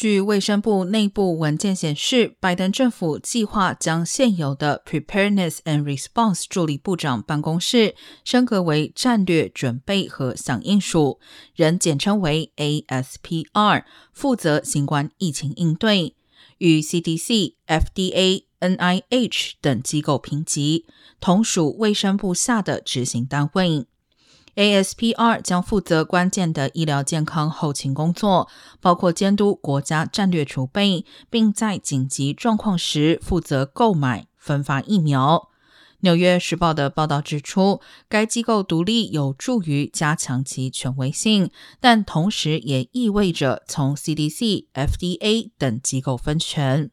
据卫生部内部文件显示，拜登政府计划将现有的 Preparedness and Response 助理部长办公室升格为战略准备和响应署，仍简称为 ASPR，负责新冠疫情应对，与 CDC、FDA、NIH 等机构评级，同属卫生部下的执行单位。ASPR 将负责关键的医疗健康后勤工作，包括监督国家战略储备，并在紧急状况时负责购买、分发疫苗。纽约时报的报道指出，该机构独立有助于加强其权威性，但同时也意味着从 CDC、FDA 等机构分权。